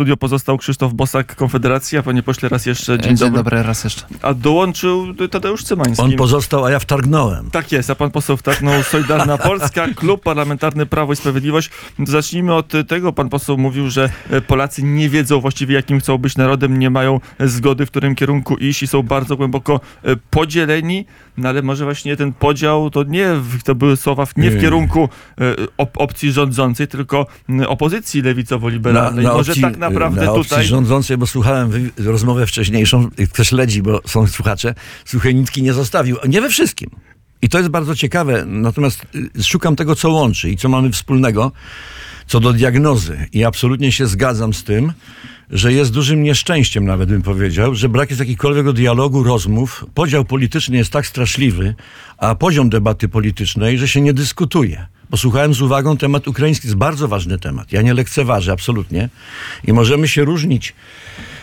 studio pozostał Krzysztof Bosak, Konfederacja. Panie pośle, raz jeszcze dzień, Dzień dobry. dobry raz jeszcze. A dołączył Tadeusz Cymański. On pozostał, a ja wtargnąłem. Tak jest, a pan poseł wtargnął Solidarna Polska, Klub Parlamentarny Prawo i Sprawiedliwość. Zacznijmy od tego. Pan poseł mówił, że Polacy nie wiedzą właściwie, jakim chcą być narodem, nie mają zgody, w którym kierunku iść i są bardzo głęboko e, podzieleni. No ale może właśnie ten podział to nie, w- to były słowa w- nie w Nie. kierunku e, op- opcji rządzącej, tylko opozycji lewicowo-liberalnej. może tak naprawdę na tutaj... rządzącej, bo słuchałem rozmowę wcześniejszą, kto śledzi, bo są słuchacze, słuchaj, nitki nie zostawił. Nie we wszystkim. I to jest bardzo ciekawe, natomiast y, szukam tego, co łączy i co mamy wspólnego co do diagnozy. I absolutnie się zgadzam z tym, że jest dużym nieszczęściem, nawet bym powiedział, że brak jest jakiegokolwiek dialogu, rozmów. Podział polityczny jest tak straszliwy, a poziom debaty politycznej, że się nie dyskutuje. Posłuchałem z uwagą temat ukraiński, jest bardzo ważny temat. Ja nie lekceważę absolutnie. I możemy się różnić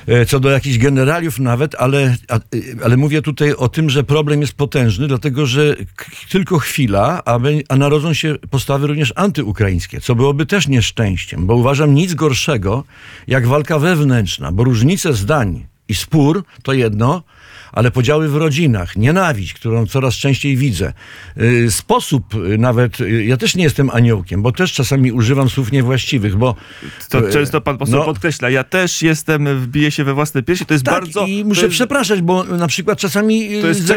e, co do jakichś generaliów nawet, ale, y, ale mówię tutaj o tym, że problem jest potężny, dlatego że tylko chwila, a, be- a narodzą się postawy również antyukraińskie, co byłoby też nieszczęściem, bo uważam nic gorszego jak walka wewnętrzna, bo różnice zdań i spór to jedno, ale podziały w rodzinach, nienawiść, którą coraz częściej widzę, y, sposób y, nawet, y, ja też nie jestem aniołkiem, bo też czasami używam słów niewłaściwych, bo To często pan poseł no. podkreśla. Ja też jestem, wbiję się we własne piersi. To jest Tak, bardzo... i muszę jest, przepraszać, bo na przykład czasami często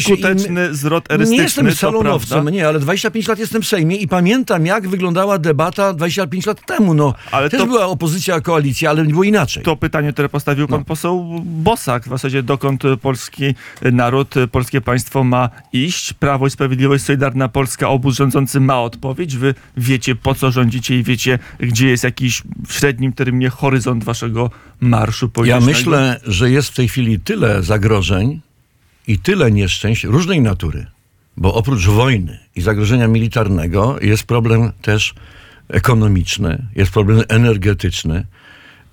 się. i skuteczny zwrot Nie erystyczny, jestem to salonowcem, nie, ale 25 lat jestem w Sejmie i pamiętam, jak wyglądała debata 25 lat temu. No, Ale też to- była opozycja, koalicja, ale było inaczej. To pytanie, które postawił No. pan poseł Bosak, w zasadzie dokąd polski naród, polskie państwo ma iść. Prawo i Sprawiedliwość, Solidarna Polska, obóz rządzący ma odpowiedź. Wy wiecie, po co rządzicie i wiecie, gdzie jest jakiś w średnim terminie horyzont waszego marszu Ja politycznego. myślę, że jest w tej chwili tyle zagrożeń i tyle nieszczęść różnej natury, bo oprócz wojny i zagrożenia militarnego jest problem też ekonomiczny, jest problem energetyczny.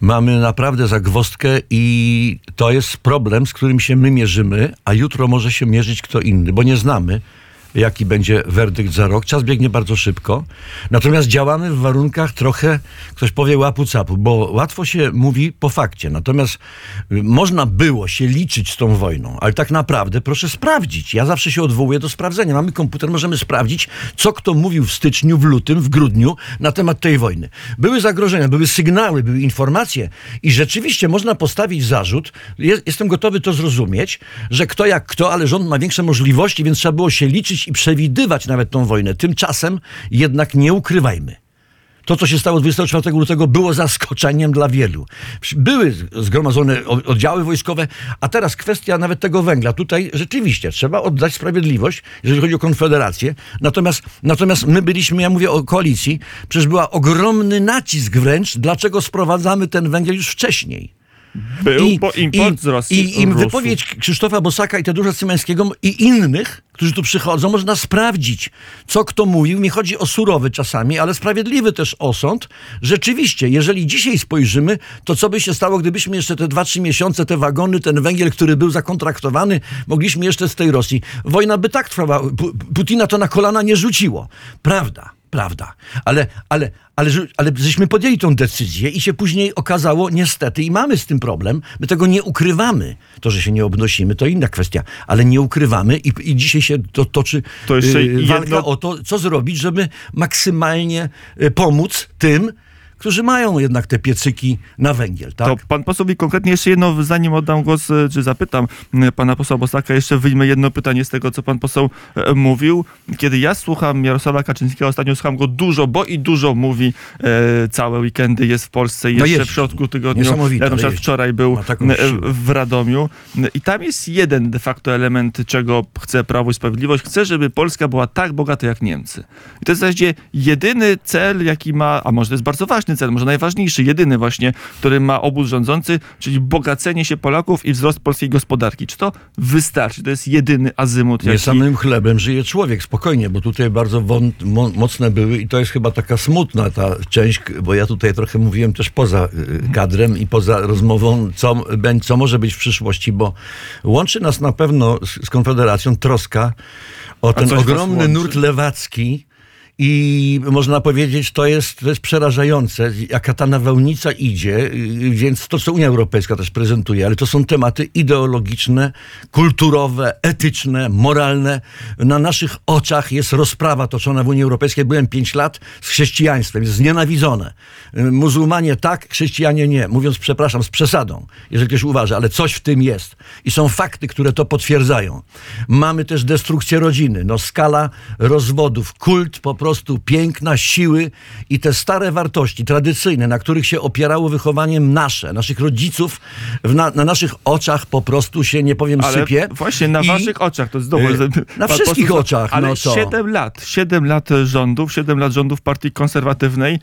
Mamy naprawdę zagwozdkę i to jest problem, z którym się my mierzymy, a jutro może się mierzyć kto inny, bo nie znamy, jaki będzie werdykt za rok. Czas biegnie bardzo szybko. Natomiast działamy w warunkach trochę, ktoś powie łapu capu, bo łatwo się mówi po fakcie. Natomiast y, można było się liczyć z tą wojną, ale tak naprawdę proszę sprawdzić. Ja zawsze się odwołuję do sprawdzenia. Mamy komputer, możemy sprawdzić, co kto mówił w styczniu, w lutym, w grudniu na temat tej wojny. Były zagrożenia, były sygnały, były informacje i rzeczywiście można postawić zarzut, jest, jestem gotowy to zrozumieć, że kto jak kto, ale rząd ma większe możliwości, więc trzeba było się liczyć i przewidywać nawet tą wojnę. Tymczasem jednak nie ukrywajmy. To, co się stało 24 lutego, było zaskoczeniem dla wielu. Były zgromadzone oddziały wojskowe, a teraz kwestia nawet tego węgla. Tutaj rzeczywiście trzeba oddać sprawiedliwość, jeżeli chodzi o Konfederację. Natomiast, natomiast my byliśmy, ja mówię o koalicji, przecież była ogromny nacisk wręcz, dlaczego sprowadzamy ten węgiel już wcześniej. Był, bo import z Rosji I, i rósł. wypowiedź Krzysztofa Bosaka i Tadeusza Cymańskiego i innych, którzy tu przychodzą, można sprawdzić, co kto mówił. Nie chodzi o surowy czasami, ale sprawiedliwy też osąd. Rzeczywiście, jeżeli dzisiaj spojrzymy, to co by się stało, gdybyśmy jeszcze te 2-3 miesiące, te wagony, ten węgiel, który był zakontraktowany, mogliśmy jeszcze z tej Rosji. Wojna by tak trwała. Pu- Putina to na kolana nie rzuciło. Prawda. Prawda, ale, ale, ale, ale żeśmy podjęli tą decyzję i się później okazało, niestety, i mamy z tym problem, my tego nie ukrywamy. To, że się nie obnosimy, to inna kwestia, ale nie ukrywamy i, i dzisiaj się to toczy To yy, walka jedno- o to, co zrobić, żeby maksymalnie y, pomóc tym, którzy mają jednak te piecyki na węgiel, tak? To pan poseł mi konkretnie jeszcze jedno, zanim oddam głos, e, czy zapytam pana posła Bosaka, jeszcze wyjmę jedno pytanie z tego, co pan poseł e, mówił. Kiedy ja słucham Jarosława Kaczyńskiego, ostatnio słucham go dużo, bo i dużo mówi e, całe weekendy, jest w Polsce, No jeszcze w środku tygodnia. Ja na przykład wczoraj był e, w Radomiu i tam jest jeden de facto element, czego chce Prawo i Sprawiedliwość. Chce, żeby Polska była tak bogata jak Niemcy. I to jest w zasadzie jedyny cel, jaki ma, a może to jest bardzo ważny cel, może najważniejszy, jedyny właśnie, który ma obóz rządzący, czyli bogacenie się Polaków i wzrost polskiej gospodarki. Czy to wystarczy? To jest jedyny azymut, Nie jaki... samym chlebem żyje człowiek, spokojnie, bo tutaj bardzo wą- mo- mocne były i to jest chyba taka smutna ta część, bo ja tutaj trochę mówiłem też poza y, kadrem i poza rozmową, co, co może być w przyszłości, bo łączy nas na pewno z, z Konfederacją troska o ten ogromny nurt lewacki I można powiedzieć, to jest, to jest przerażające, jaka ta nawałnica idzie, y, więc to, co Unia Europejska też prezentuje, ale to są tematy ideologiczne, kulturowe, etyczne, moralne. Na naszych oczach jest rozprawa toczona w Unii Europejskiej. Byłem pięć lat z chrześcijaństwem, jest znienawidzone. Y, Muzułmanie tak, chrześcijanie nie. Mówiąc, przepraszam, z przesadą, jeżeli ktoś uważa, ale coś w tym jest. I są fakty, które to potwierdzają. Mamy też destrukcję rodziny. No skala rozwodów, kult po prostu piękna, siły i te stare wartości tradycyjne, na których się opierało wychowanie nasze, naszych rodziców, na, na naszych oczach po prostu się, nie powiem, Ale sypie. właśnie na I- waszych oczach, to jest znowu... Y, na wszystkich oczach, Ale no co? 7 lat, 7 lat rządów, 7 lat rządów partii konserwatywnej y,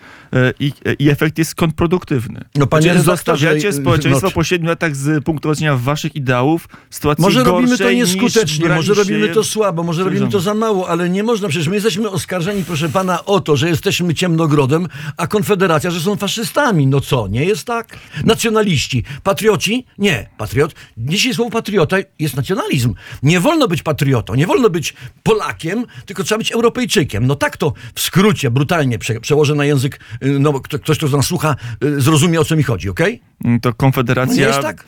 i, i efekt jest kontrproduktywny. No, panie Znaczy, Zostawiacie y, społeczeństwo no- po 7 latach z punktu widzenia waszych ideałów sytuacji Może robimy to nieskutecznie, może robimy to słabo, może robimy to za mało, ale nie można, przecież my jesteśmy oskarżeni, proszę pana, o to, że jesteśmy ciemnogrodem, a Konfederacja, że są faszystami. No co, nie jest tak? Nacjonaliści. Patrioci? Nie. Patriot. Dzisiaj słowo patriota jest nacjonalizm. Nie wolno być patriotą, nie wolno być Polakiem, tylko trzeba być Europejczykiem. No tak to w skrócie, brutalnie prze, przełożę na język, y, no kto, ktoś, kto nas słucha, y, zrozumie, o co mi chodzi, okej? To Konfederacja. No nie jest tak?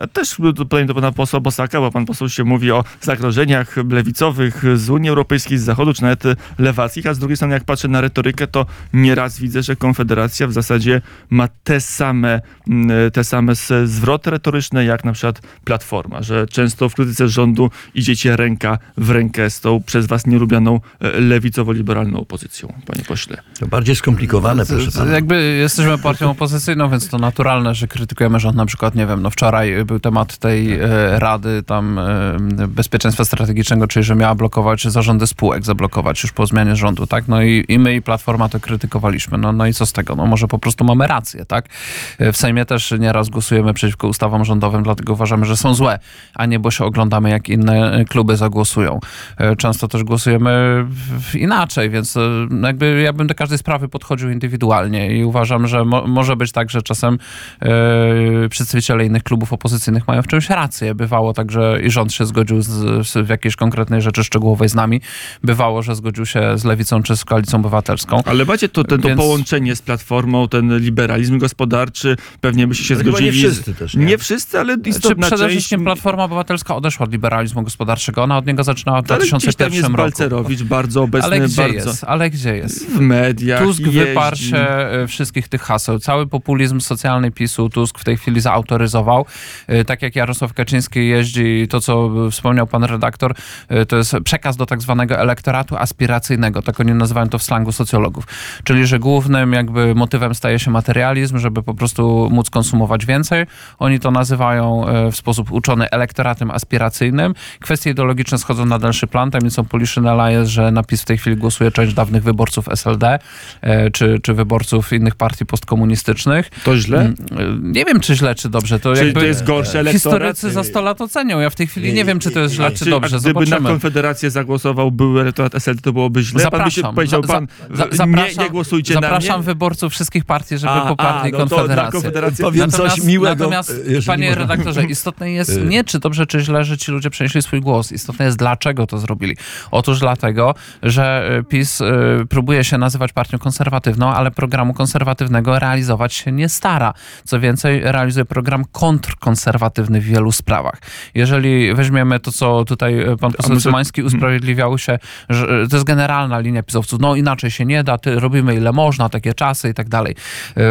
a też pytanie do pana posła Bosaka, bo pan poseł się mówi o zagrożeniach lewicowych z Unii Europejskiej, z Zachodu, czy nawet lewackich, a z drugiej strony, jak patrzę na retorykę, to nieraz widzę, że Konfederacja w zasadzie ma te same, m, te same zwroty retoryczne, jak na przykład Platforma, że często w krytyce rządu idziecie ręka w rękę z tą przez was nielubianą e, lewicowo-liberalną opozycją, panie pośle. To bardziej skomplikowane, proszę pana. Jakby jesteśmy partią opozycyjną, więc to naturalne, że krytykujemy rząd. Na przykład, nie wiem, no wczoraj był temat tej e, Rady tam e, Bezpieczeństwa Strategicznego, czyli że miała blokować zarządy spółek, zablokować już po zmianie rządu, tak? No i, i my i Platforma to krytykowaliśmy. No, no i co z tego? No może po prostu mamy rację, tak? E, W Sejmie też nieraz głosujemy przeciwko ustawom rządowym, dlatego uważamy, że są złe, a nie bo się oglądamy, jak inne e, kluby zagłosują. E, Często też głosujemy inaczej, więc no jakby ja bym do każdej sprawy podchodził indywidualnie i uważam, że mo może być tak, że czasem e, przedstawiciele innych klubów opozycyjnych mają w czymś rację. Bywało tak, że i rząd się zgodził z, z, w jakiejś konkretnej rzeczy szczegółowej z nami. Bywało, że zgodził się z Lewicą czy z Koalicją Obywatelską. Ale macie to, ten, to Więc- połączenie z platformą, ten liberalizm gospodarczy, pewnie byście się No nie zgodzili. z- wszyscy też, nie? nie wszyscy, ale Czy istotna przede część. wszystkim Platforma Obywatelska odeszła od liberalizmu gospodarczego. Ona od niego zaczynała w ale gdzieś tam 2001 jest roku. Balcerowicz, bardzo obecny, Ale gdzie bardzo jest? Ale gdzie jest? w mediach. Tusk jeździ. wyparł się e, wszystkich tych haseł. Cały populizm socjalny PiSu Tusk w tej chwili zautoryzował. E, Tak jak Jarosław Kaczyński jeździ, to co wspomniał pan redaktor, e, to jest przekaz do tak zwanego elektoratu aspiracyjnego. Tak oni nazywają to w slangu socjologów. Czyli, że głównym jakby motywem staje się materializm, żeby po prostu móc konsumować więcej. Oni to nazywają e, w sposób uczony elektoratem aspiracyjnym. Kwestie ideologiczne schodzą na dalszy plan. Tam są Poliszynela jest, że napis w tej chwili głosuje część dawnych wyborców SLD e, czy, czy wyborców innych partii postkomunistycznych. To źle? Mm, e, Nie wiem, czy źle, czy dobrze. To Czyli jakby to jest gorszy elektorat? Historycy za 100 lat ocenią. Ja w tej chwili nie wiem, czy to jest źle, czy dobrze. a gdyby na Zobaczymy. Konfederację zagłosował były elektorat SLD, to byłoby źle? Się Zapraszam. powiedział, Za- pan, za- nie, zapraszam, nie głosujcie na Zapraszam mnie? wyborców wszystkich partii, żeby A, poparli a, no na Konfederację. Powiem coś miłego, Natomiast, e, panie można. redaktorze, istotne jest nie czy dobrze, czy źle, że ci ludzie przenieśli swój głos. Istotne jest, dlaczego to zrobili. Otóż dlatego, że e, PiS e, próbuje się nazywać partią konserwatywną, ale programu konserwatywnego realizować się nie stara. Co więcej, realizuje program kontrkonserwatywny w wielu sprawach. Jeżeli weźmiemy to, co tutaj e, pan poseł Cymański usprawiedliwiał się, że e, to jest generalna linia no inaczej się nie da, ty, robimy ile można, takie czasy i tak dalej.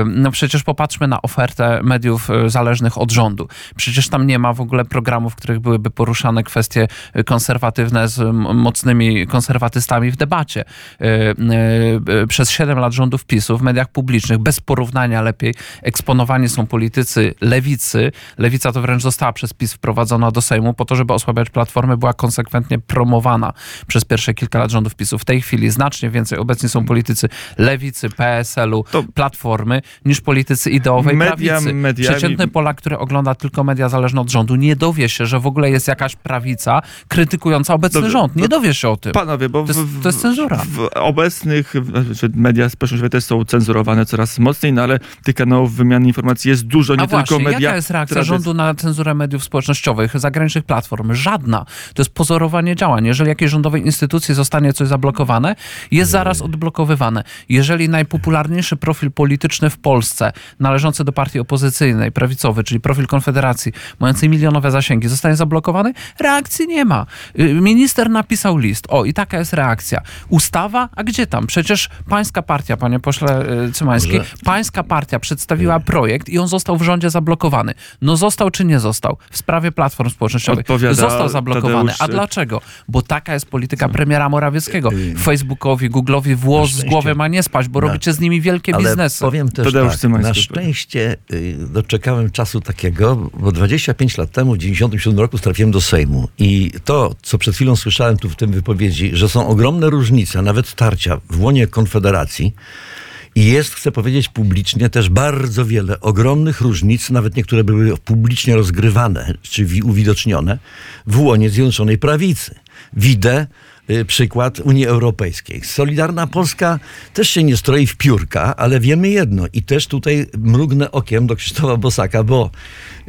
No przecież popatrzmy na ofertę mediów e, zależnych od rządu. Przecież tam nie ma w ogóle programów, w których byłyby poruszane kwestie e, konserwatywne z mocnymi konserwatystami w debacie. E, Przez 7 lat rządów PiSu w mediach publicznych bez porównania lepiej eksponowani są politycy lewicy. Lewica to wręcz została przez PiS wprowadzona do Sejmu po to, żeby osłabiać Platformę, była konsekwentnie promowana przez pierwsze kilka lat rządów PiSu. W tej chwili znacznie więcej obecni są politycy lewicy, PSL-u, To- Platformy, niż politycy ideowej Media- prawicy. mediami- Przeciętny Polak, który ogląda tylko media zależne od rządu, nie dowie się, że w ogóle jest jakaś prawica krytykująca obecny Dobrze, rząd. Nie to- dowie się o tym. Panowie, bo To jest- w, to jest cenzura. W obecnych znaczy media społecznościowe też są cenzurowane coraz mocniej, no ale tych kanałów wymiany informacji jest dużo, nie A tylko właśnie, media. jaka jest reakcja tradyc- rządu na cenzurę mediów społecznościowych, zagranicznych platform? Żadna. To jest pozorowanie działań. Jeżeli jakiejś rządowej instytucji zostanie coś zablokowane, jest zaraz odblokowywane. Jeżeli najpopularniejszy profil polityczny w Polsce, należący do partii opozycyjnej, prawicowy, czyli profil Konfederacji, mający milionowe zasięgi, zostanie zablokowany, reakcji nie ma. Y, Minister napisał list. O, i taka jest reakcja. Ustawa? A gdzie tam? Przecież pańska partia, panie pośle y, Cymański, Może- pańska partia przedstawiła projekt i on został w rządzie zablokowany. No został czy nie został? W sprawie platform społecznościowych. Odpowiada Został zablokowany. Tadeusz- A dlaczego? Bo taka jest polityka premiera Morawieckiego. Facebookowi, Google'owi włos z głowy ma nie spać, bo Na- robicie z nimi wielkie Ale biznesy. powiem też Tadeusz tak, na szczęście y, doczekałem czasu takiego, bo 25 lat temu, w 97 roku trafiłem do Sejmu i to, co przed chwilą słyszałem tu w tym wypowiedzi, że są ogromne różnice, nawet tarcia w łonie Konfederacji i jest, chcę powiedzieć publicznie, też bardzo wiele ogromnych różnic, nawet niektóre były publicznie rozgrywane, czy wi- uwidocznione, w łonie Zjednoczonej Prawicy. Widzę przykład Unii Europejskiej. Solidarna Polska też się nie stroi w piórka, ale wiemy jedno i też tutaj mrugnę okiem do Krzysztofa Bosaka, bo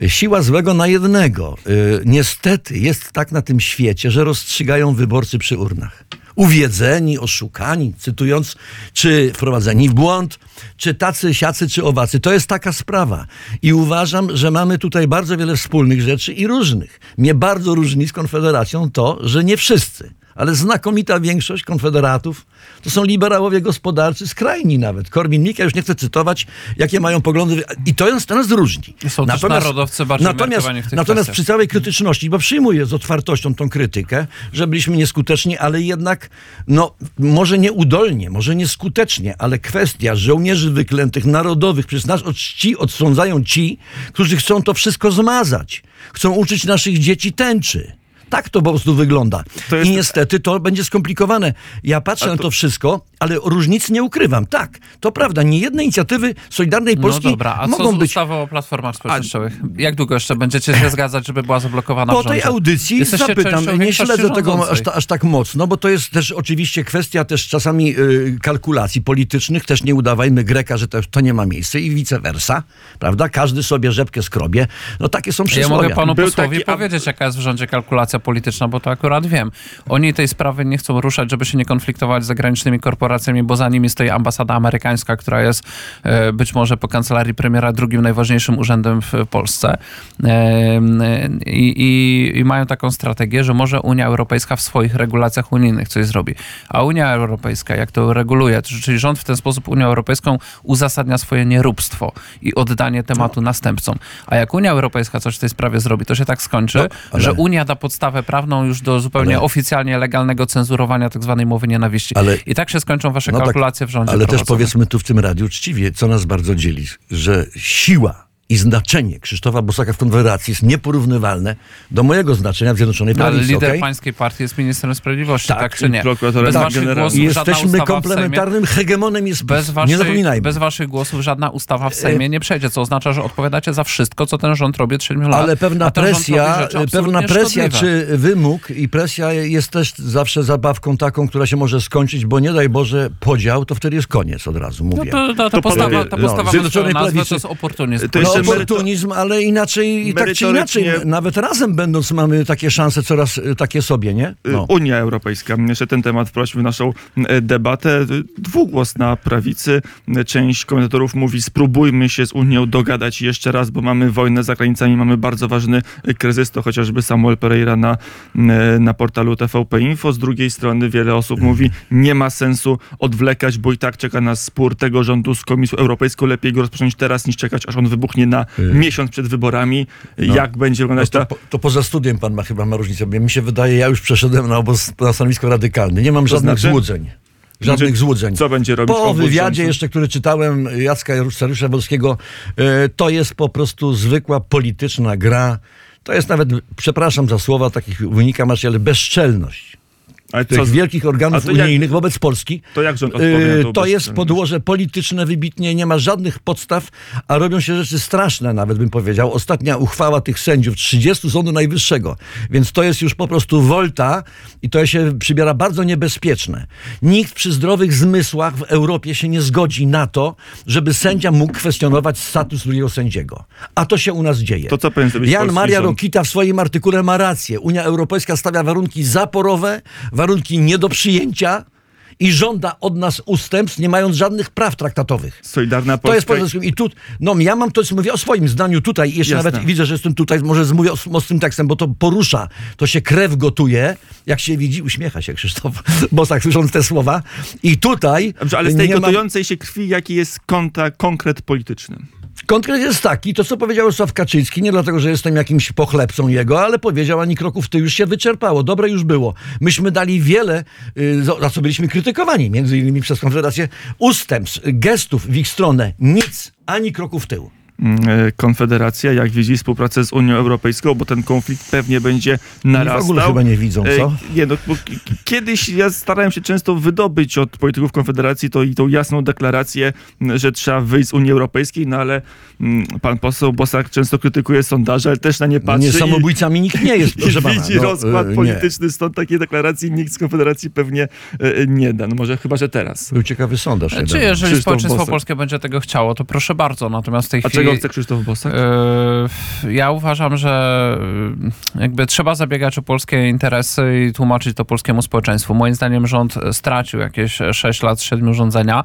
siła złego na jednego. Y, Niestety jest tak na tym świecie, że rozstrzygają wyborcy przy urnach. Uwiedzeni, oszukani, cytując, czy wprowadzeni w błąd, czy tacy, siacy, czy owacy. To jest taka sprawa. I uważam, że mamy tutaj bardzo wiele wspólnych rzeczy i różnych. Mnie bardzo różni z Konfederacją to, że nie wszyscy, ale znakomita większość konfederatów to są liberałowie gospodarczy, skrajni nawet. Korwin-Mikke, już nie chcę cytować, jakie mają poglądy. I to nas, to nas różni. Są też narodowcy bardziej natomiast, w tych natomiast kwestiach. przy całej krytyczności, bo przyjmuję z otwartością tą krytykę, że byliśmy nieskuteczni, ale jednak, no, może nieudolnie, może nieskutecznie, ale kwestia żołnierzy wyklętych, narodowych, przez nas od czci odsądzają ci, którzy chcą to wszystko zmazać. Chcą uczyć naszych dzieci tęczy. Tak to po prostu wygląda. To jest- I niestety to będzie skomplikowane. Ja patrzę na to wszystko, ale różnic nie ukrywam. Tak, to prawda. Nie jedne inicjatywy Solidarnej Polski no dobra, a co mogą z być ustawą o platformach społecznościowych? Jak długo jeszcze będziecie się zgadzać, żeby była zablokowana Po tej audycji Jesteście zapytam, nie śledzę tego aż, ta, aż tak mocno, bo to jest też oczywiście kwestia też czasami y, kalkulacji politycznych, też nie udawajmy Greka, że to, to nie ma miejsca i vice versa, prawda? Każdy sobie rzepkę skrobie. No takie są Ja przysłowia. mogę panu posłowi taki- a- powiedzieć, jaka jest w rządzie kalkulacja polityczna, bo to akurat wiem. Oni tej sprawy nie chcą ruszać, żeby się nie konfliktować z zagranicznymi korporacjami, bo za nimi stoi ambasada amerykańska, która jest e, być może po kancelarii premiera drugim najważniejszym urzędem w Polsce. E, I, i, I mają taką strategię, że może Unia Europejska w swoich regulacjach unijnych coś zrobi. A Unia Europejska, jak to reguluje, czyli rząd w ten sposób Unią Europejską uzasadnia swoje nieróbstwo i oddanie tematu następcom. A jak Unia Europejska coś w tej sprawie zrobi, to się tak skończy, No, ale- że Unia da podstawę prawną już do zupełnie Ale- oficjalnie legalnego cenzurowania tak zwanej mowy nienawiści. Ale- I tak się skończą wasze No tak, kalkulacje w rządzie. Ale też powiedzmy tu w tym radiu uczciwie, co nas bardzo dzieli, że siła i znaczenie Krzysztofa Bosaka w Konfederacji jest nieporównywalne do mojego znaczenia w Zjednoczonej No, Ale Prawicy. lider okej? pańskiej partii jest ministrem sprawiedliwości, tak, Tak, czy nie? prokuratorem Bez waszych generalnym. głosów jesteśmy ustawa w Sejmie, komplementarnym hegemonem jest bez waszej, Nie zapominajmy. bez waszych głosów żadna ustawa w Sejmie nie przejdzie, co oznacza, że odpowiadacie za wszystko, co ten rząd robi od 7 lat. Ale pewna presja, pewna presja szkodliwe. czy wymóg i presja jest też zawsze zabawką taką, która się może skończyć, bo nie daj Boże podział, to wtedy jest koniec od razu, No mówię. to, to, ta To postawa, ta no, postawa no, nazwę Prawicy- to jest oportunizm. To No jeszcze oportunizm, ale inaczej, i tak czy inaczej, nawet razem będąc mamy takie szanse coraz y, takie sobie, nie? Y, No. Unia Europejska. Jeszcze ten temat wprowadźmy w naszą e, debatę. Y, Dwugłos na prawicy. Y, Część komentatorów mówi, spróbujmy się z Unią dogadać jeszcze raz, bo mamy wojnę za granicami, mamy bardzo ważny y, kryzys. To chociażby Samuel Pereira na, y, na portalu TVP Info. Z drugiej strony wiele osób mówi, nie ma sensu odwlekać, bo i tak czeka nas spór tego rządu z Komisją Europejską. Lepiej go rozpocząć teraz, niż czekać, aż on wybuchnie na miesiąc przed wyborami. Jak będzie No wyglądać to, ta... po- to poza studiem pan ma chyba ma różnicę, mi się wydaje, ja już przeszedłem na, obóz, na stanowisko radykalne. Nie mam żadnych znaczy? złudzeń. Żadnych Znaczy, złudzeń. co będzie robić Po wywiadzie jeszcze, który czytałem Jacka Sariusza Wolskiego, e, to jest po prostu zwykła polityczna gra. To jest nawet, przepraszam za słowa, takich wynika masz, ale bezczelność. Ale tych co z- wielkich organów to jak- unijnych wobec Polski, To jak rząd odpowie Yy, to jest podłoże polityczne wybitnie, nie ma żadnych podstaw, a robią się rzeczy straszne, nawet bym powiedział. Ostatnia uchwała tych sędziów, 30 Sądu Najwyższego, więc to jest już po prostu wolta i to się przybiera bardzo niebezpieczne. Nikt przy zdrowych zmysłach w Europie się nie zgodzi na to, żeby sędzia mógł kwestionować status drugiego sędziego. A to się u nas dzieje. To co powinien Jan Maria rząd? Rokita w swoim artykule ma rację. Unia Europejska stawia warunki zaporowe, warunki nie do przyjęcia i żąda od nas ustępstw, nie mając żadnych praw traktatowych. Solidarna To jest Polska... poza I tu, no ja mam to, mówię o swoim zdaniu tutaj i jeszcze Jasne. nawet widzę, że jestem tutaj, może mówię os- ostrym tekstem, bo to porusza, to się krew gotuje, jak się widzi, uśmiecha się Krzysztof Bosak słysząc te słowa i tutaj Dobrze, ale z tej gotującej się krwi, jaki jest konta, konkret polityczny? Konkret jest taki, to co powiedział Jarosław Kaczyński, nie dlatego, że jestem jakimś pochlebcą jego, ale powiedział, ani kroków ty już się wyczerpało, dobre już było. Myśmy dali wiele, y, za co byliśmy krytykowani, między innymi przez Konfederację, ustępstw, gestów w ich stronę. Nic, ani kroku w tył. Mm, e, Konfederacja, jak widzi współpracę z Unią Europejską, bo ten konflikt pewnie będzie narastał. w ogóle chyba nie widzą, E, co? Nie, no, kiedyś ja starałem się często wydobyć od polityków Konfederacji to i tą jasną deklarację, że trzeba wyjść z Unii Europejskiej, no ale pan poseł Bosak często krytykuje sondaże, ale też na nie patrzy nie i- samobójcami nikt nie jest, i proszę pana. widzi No, rozkład y, nie. polityczny, stąd takiej deklaracji nikt z Konfederacji pewnie e, nie da. No może chyba, że teraz. Był ciekawy sondaż. Czy jeżeli społeczeństwo polskie będzie tego chciało, to proszę bardzo. Natomiast w tej chwili... czego chce Krzysztof Bosak? Yy, Ja uważam, że yy, jakby trzeba zabiegać o polskie interesy i tłumaczyć to polskiemu społeczeństwu. Moim zdaniem rząd stracił jakieś 6 lat, 7 rządzenia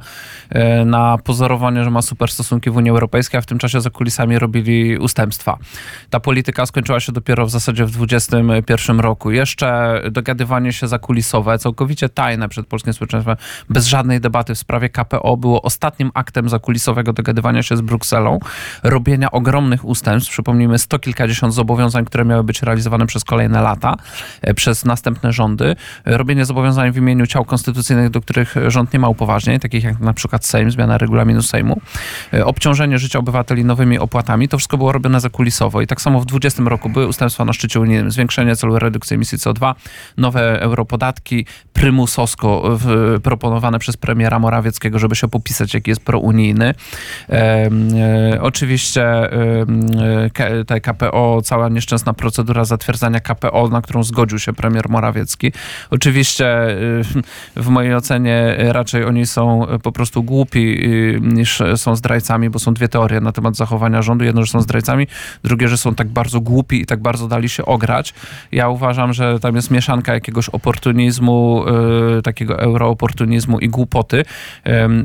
yy, na pozorowanie, że ma super stosunki w Unii Europejskiej, a w tym czasie za kulisami robili ustępstwa. Ta polityka skończyła się dopiero w zasadzie w 2021 roku. Jeszcze dogadywanie się zakulisowe, całkowicie tajne przed polskim społeczeństwem, bez żadnej debaty w sprawie KPO było ostatnim aktem zakulisowego dogadywania się z Brukselą, robienia ogromnych ustępstw. Przypomnijmy, sto kilkadziesiąt zobowiązań, które miały być realizowane przez kolejne lata, e, przez następne rządy. E, Robienie zobowiązań w imieniu ciał konstytucyjnych, do których rząd nie ma upoważnień, takich jak na przykład Sejm, zmiana regulaminu Sejmu, e, obciążenie życia obywateli nowymi opłatami. To wszystko było robione zakulisowo. I tak samo w 2020 roku były ustępstwa na szczycie unijnym, zwiększenie celu redukcji emisji CO2, nowe europodatki, prymusowsko w, proponowane przez premiera Morawieckiego, żeby się popisać, jaki jest prounijny. Em, e, oczywiście e, te KPO, cała nieszczęsna procedura zatwierdzania KPO, na którą zgodził się premier Morawiecki. Oczywiście e, w mojej ocenie raczej oni są po prostu głupi e, niż są zdrajcami, bo są dwie teorie na temat zachowania rządu. Jedno, że są zdrajcami, drugie, że są tak bardzo głupi i tak bardzo dali się ograć. Ja uważam, że tam jest mieszanka jakiegoś oportunizmu, e, takiego eurooportunizmu i głupoty.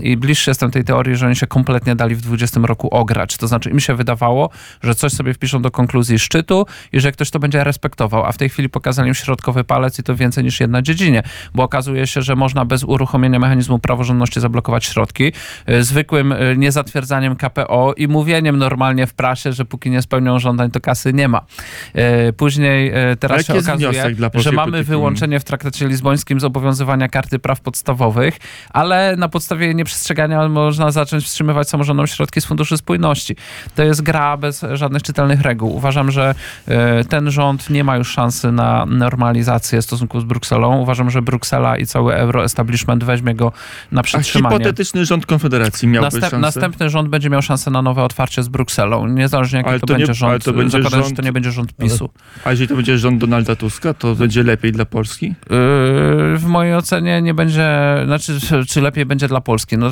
I bliższy jestem tej teorii, że oni się kompletnie dali w 20 roku ograć. To znaczy im się wydawało, że coś sobie wpiszą do konkluzji szczytu i że ktoś to będzie respektował, a w tej chwili pokazali im środkowy palec i to więcej niż jedna dziedzinie, bo okazuje się, że można bez uruchomienia mechanizmu praworządności zablokować środki, e, zwykłym e, niezatwierdzaniem KPO i mówieniem normalnie w prasie, że póki nie spełnią żądań, to kasy nie ma. E, Później teraz się okazuje, że mamy polityki? wyłączenie w traktacie lizbońskim zobowiązywania karty praw podstawowych, ale na podstawie jej nieprzestrzegania można zacząć wstrzymywać samorządom środki z Funduszu Spójności. To jest gra bez żadnych czytelnych reguł. Uważam, że e, ten rząd nie ma już szansy na normalizację stosunków z Brukselą. Uważam, że Bruksela i cały euro-establishment weźmie go na A przytrzymanie. hipotetyczny rząd Konfederacji miałby Następ, szansę? następny rząd będzie miał szansę na nowe otwarcie z Brukselą. Niezależnie jaki Ale to, to nie- będzie rząd. ale to będzie zakładam, że rząd- to nie będzie rząd PiSu. A jeżeli to będzie rząd Donalda Tuska, to będzie lepiej dla Polski? Yy, w mojej ocenie nie będzie, znaczy czy lepiej będzie dla Polski. No,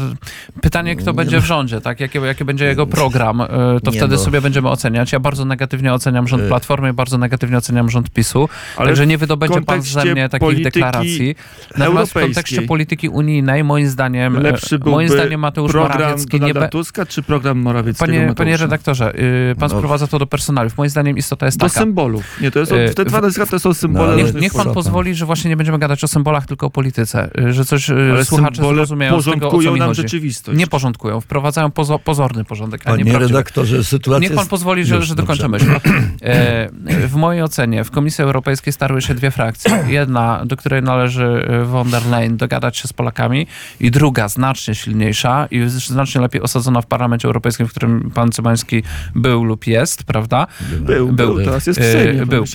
pytanie, kto będzie w rządzie, tak? Jaki, jaki będzie jego program, yy, to Nie wtedy no. sobie będziemy oceniać. Ja bardzo negatywnie oceniam rząd. Platformy, bardzo negatywnie oceniam rząd PiSu. Ale Także nie wydobędzie pan ze mnie takich deklaracji. Natomiast w kontekście polityki unijnej, moim zdaniem, Lepszy byłby moim zdaniem Mateusz program Morawiecki nie Donalda be... Tuska czy program Morawieckiego Panie, Mateusza? panie redaktorze, yy, pan No. sprowadza to do personaliów. Moim zdaniem istota jest Do taka. symbolów. Nie, to jest, Yy, te dwa to są symbole No, różnych Niech pan porządku. pozwoli, że właśnie nie będziemy gadać o symbolach, tylko o polityce. Y, Że coś y, Ale słuchacze zrozumieją z tego, o co porządkują mi nam chodzi. rzeczywistość. Nie porządkują, wprowadzają pozo- pozorny porządek, a Panie nie prawdziwy redaktorze, sytuacja Niech pan pozwoli, że, Już, że dokończę myśl. E, w mojej ocenie w Komisji Europejskiej starły się dwie frakcje. Jedna, do której należy e, von der Leyen dogadać się z Polakami i druga, znacznie silniejsza i znacznie lepiej osadzona w Parlamencie Europejskim, w którym pan Cymański był lub jest, prawda? Był, był, teraz jest w E, Sejmie. Był.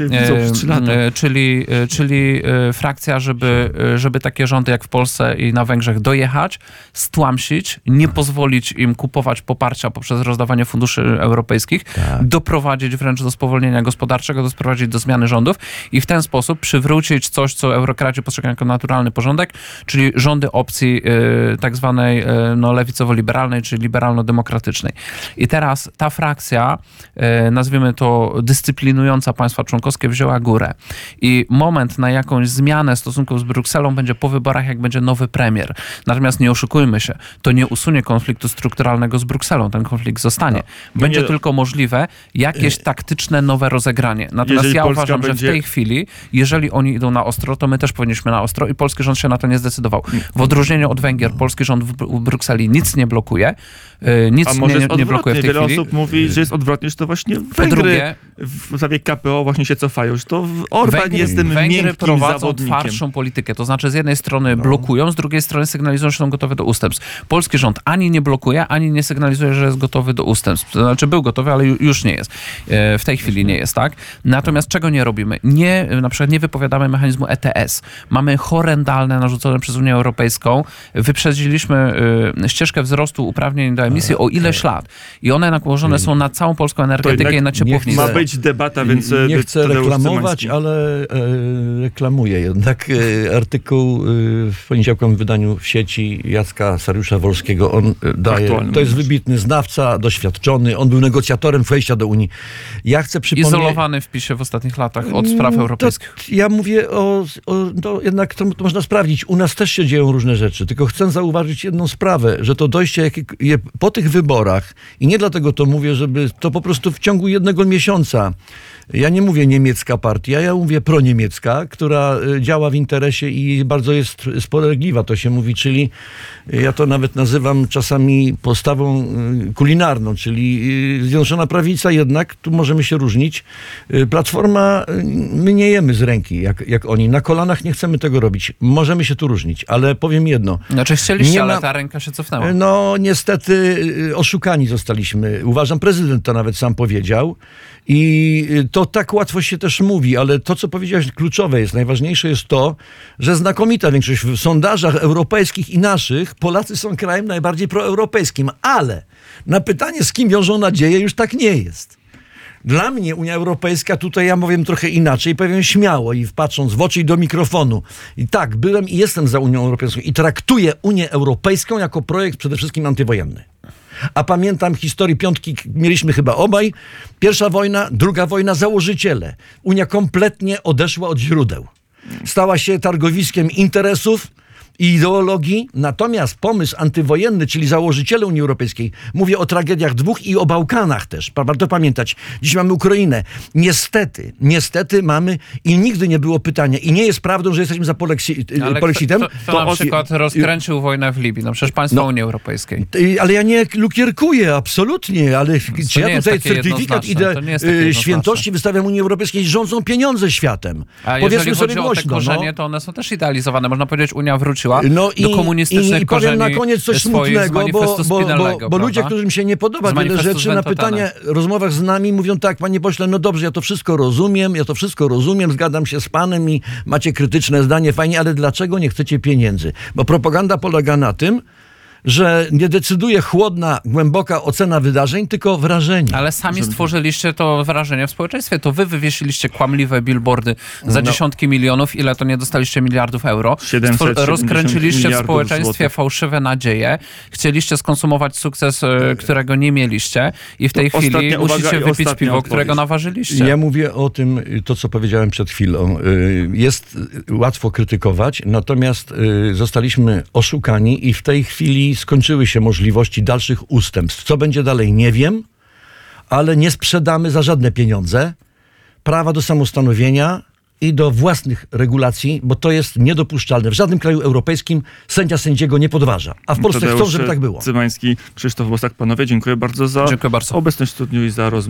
Czyli, czyli frakcja, żeby, żeby takie rządy jak w Polsce i na Węgrzech dojechać, stłamsić, nie pozwolić im kupować poparcia poprzez rozdawanie funduszy europejskich, doprowadzić wręcz do spowolnienia gospodarczego, doprowadzić do zmiany rządów i w ten sposób przywrócić coś, co eurokraci postrzegają jako naturalny porządek, czyli rządy opcji e, tak zwanej e, no, lewicowo-liberalnej, czy liberalno-demokratycznej. I teraz ta frakcja, e, nazwijmy to dyscyplinująca państwa członkowskie, wzięła górę. I moment na jakąś zmianę stosunków z Brukselą będzie po wyborach, jak będzie nowy premier. Natomiast nie oszukujmy się, to nie usunie konfliktu strukturalnego z Brukselą. Ten konflikt zostanie. Będzie nie- tylko możliwe jakieś taktyczne nowe rozegranie. Natomiast ja Polska uważam, że w będzie- tej chwili, jeżeli oni idą na ostro, to my też powinniśmy na ostro i polski rząd się na to nie zdecydował. Mm. W odróżnieniu od Węgier, polski rząd w, Brukseli nic nie blokuje. y, Nic A nie, może nie, nie blokuje w tej Wiele chwili. osób mówi, że jest odwrotnie, że to właśnie Węgry drugie- w sprawie KPO właśnie się cofają, że to Orban Węgry, jest tym Węgry prowadzą zawodnikiem. twardszą politykę. To znaczy z jednej strony No. blokują, z drugiej strony sygnalizują, że są gotowe do ustępstw. Polski rząd ani nie blokuje, ani nie sygnalizuje, że jest gotowy do ustępstw. To znaczy był gotowy, ale ju- już nie jest. E, W tej chwili nie jest, tak? Natomiast czego nie robimy? Nie, na przykład nie wypowiadamy mechanizmu ETS. Mamy horrendalne narzucone przez Unię Europejską. Wyprzedziliśmy y, ścieżkę wzrostu uprawnień do emisji o ileś lat. I one nakłożone są na całą polską energetykę i na nie ciepłownictwo. Ma chcę- być debata, więc... e, Nie chcę Tadeusz reklamować, ale e, reklamuję jednak e, artykuł e, w poniedziałkowym wydaniu w sieci Jacka Sariusza Wolskiego. On e, daje, to jest wybitny znawca, doświadczony. On był negocjatorem wejścia do Unii. Ja chcę przypomnieć... Izolowany w PiSie w ostatnich latach od spraw Mm, europejskich. To, ja mówię o, o to jednak to, to można sprawdzić. U nas też się dzieją różne rzeczy, tylko chcę zauważyć jedną sprawę, że to dojście jakie, je, po tych wyborach i nie dlatego to mówię, żeby to po prostu w ciągu jednego miesiąca. Ja nie mówię niemiecka partia, ja mówię proniemiecka, która y, działa w interesie i bardzo jest spolegliwa, to się mówi, czyli y, ja to nawet nazywam czasami postawą y, kulinarną, czyli y, Zjednoczona Prawica jednak, tu możemy się różnić. Y, Platforma, y, my nie jemy z ręki jak, jak oni. Na kolanach nie chcemy tego robić. Możemy się tu różnić, ale powiem jedno. Znaczy chcieliście, Nie ale ma- ta ręka się cofnęła. No niestety oszukani zostaliśmy. Uważam, prezydent to nawet sam powiedział. I to tak łatwo się też mówi, ale to, co powiedziałeś, kluczowe jest, najważniejsze jest to, że znakomita większość w sondażach europejskich i naszych, Polacy są krajem najbardziej proeuropejskim, ale na pytanie, z kim wiążą nadzieję, już tak nie jest. Dla mnie Unia Europejska, tutaj ja powiem trochę inaczej, powiem śmiało i patrząc w oczy i do mikrofonu. I tak, byłem i jestem za Unią Europejską i traktuję Unię Europejską jako projekt przede wszystkim antywojenny. A pamiętam historii piątki, mieliśmy chyba obaj. Pierwsza wojna, druga wojna, założyciele. Unia kompletnie odeszła od źródeł. Stała się targowiskiem interesów i ideologii, natomiast pomysł antywojenny, czyli założyciele Unii Europejskiej, mówię o tragediach dwóch i o Bałkanach też, warto pamiętać. Dziś mamy Ukrainę. Niestety, niestety mamy i nigdy nie było pytania i nie jest prawdą, że jesteśmy za poleksi- Ale polexitem. kto, kto To na przykład rozkręcił wojnę w Libii? No przecież państwo No. Unii Europejskiej. Y, Ale ja nie lukierkuję, absolutnie, ale czy nie ja tutaj certyfikat y, jednoznaczne. świętości wystawiam Unii Europejskiej, rządzą pieniądze światem. A Powiedzmy jeżeli sobie chodzi o te głośno. korzenie, no. to one są też idealizowane. Można powiedzieć, Unia wróciła No do i, komunistycznych i, i powiem na koniec coś smutnego, bo, bo, bo, bo ludzie, którym się nie podoba wiele rzeczy, na pytanie, rozmowach z nami mówią tak, panie pośle, no dobrze, ja to wszystko rozumiem, ja to wszystko rozumiem, zgadzam się z panem i macie krytyczne zdanie, fajnie, ale dlaczego nie chcecie pieniędzy? Bo propaganda polega na tym, że nie decyduje chłodna, głęboka ocena wydarzeń, tylko wrażenie. Ale sami stworzyliście to wrażenie w społeczeństwie. To wy wywiesiliście kłamliwe billboardy za No. dziesiątki milionów. Ile to nie dostaliście miliardów euro? 770 rozkręciliście w społeczeństwie złotych. fałszywe nadzieje. Chcieliście skonsumować sukces, e, którego nie mieliście i w tej To chwili ostatnia uwaga musicie i wypić piwo, odpowiedź. którego naważyliście. Ja mówię o tym, to co powiedziałem przed chwilą. Y, Jest łatwo krytykować, natomiast zostaliśmy oszukani i w tej chwili skończyły się możliwości dalszych ustępstw. Co będzie dalej, nie wiem, ale nie sprzedamy za żadne pieniądze prawa do samostanowienia i do własnych regulacji, bo to jest niedopuszczalne. W żadnym kraju europejskim sędzia sędziego nie podważa. A w Polsce chcą, Tadeusz żeby tak było. Cymański, Krzysztof Bosak, panowie, dziękuję bardzo za Dziękuję bardzo. obecność w studniu i za rozmowę.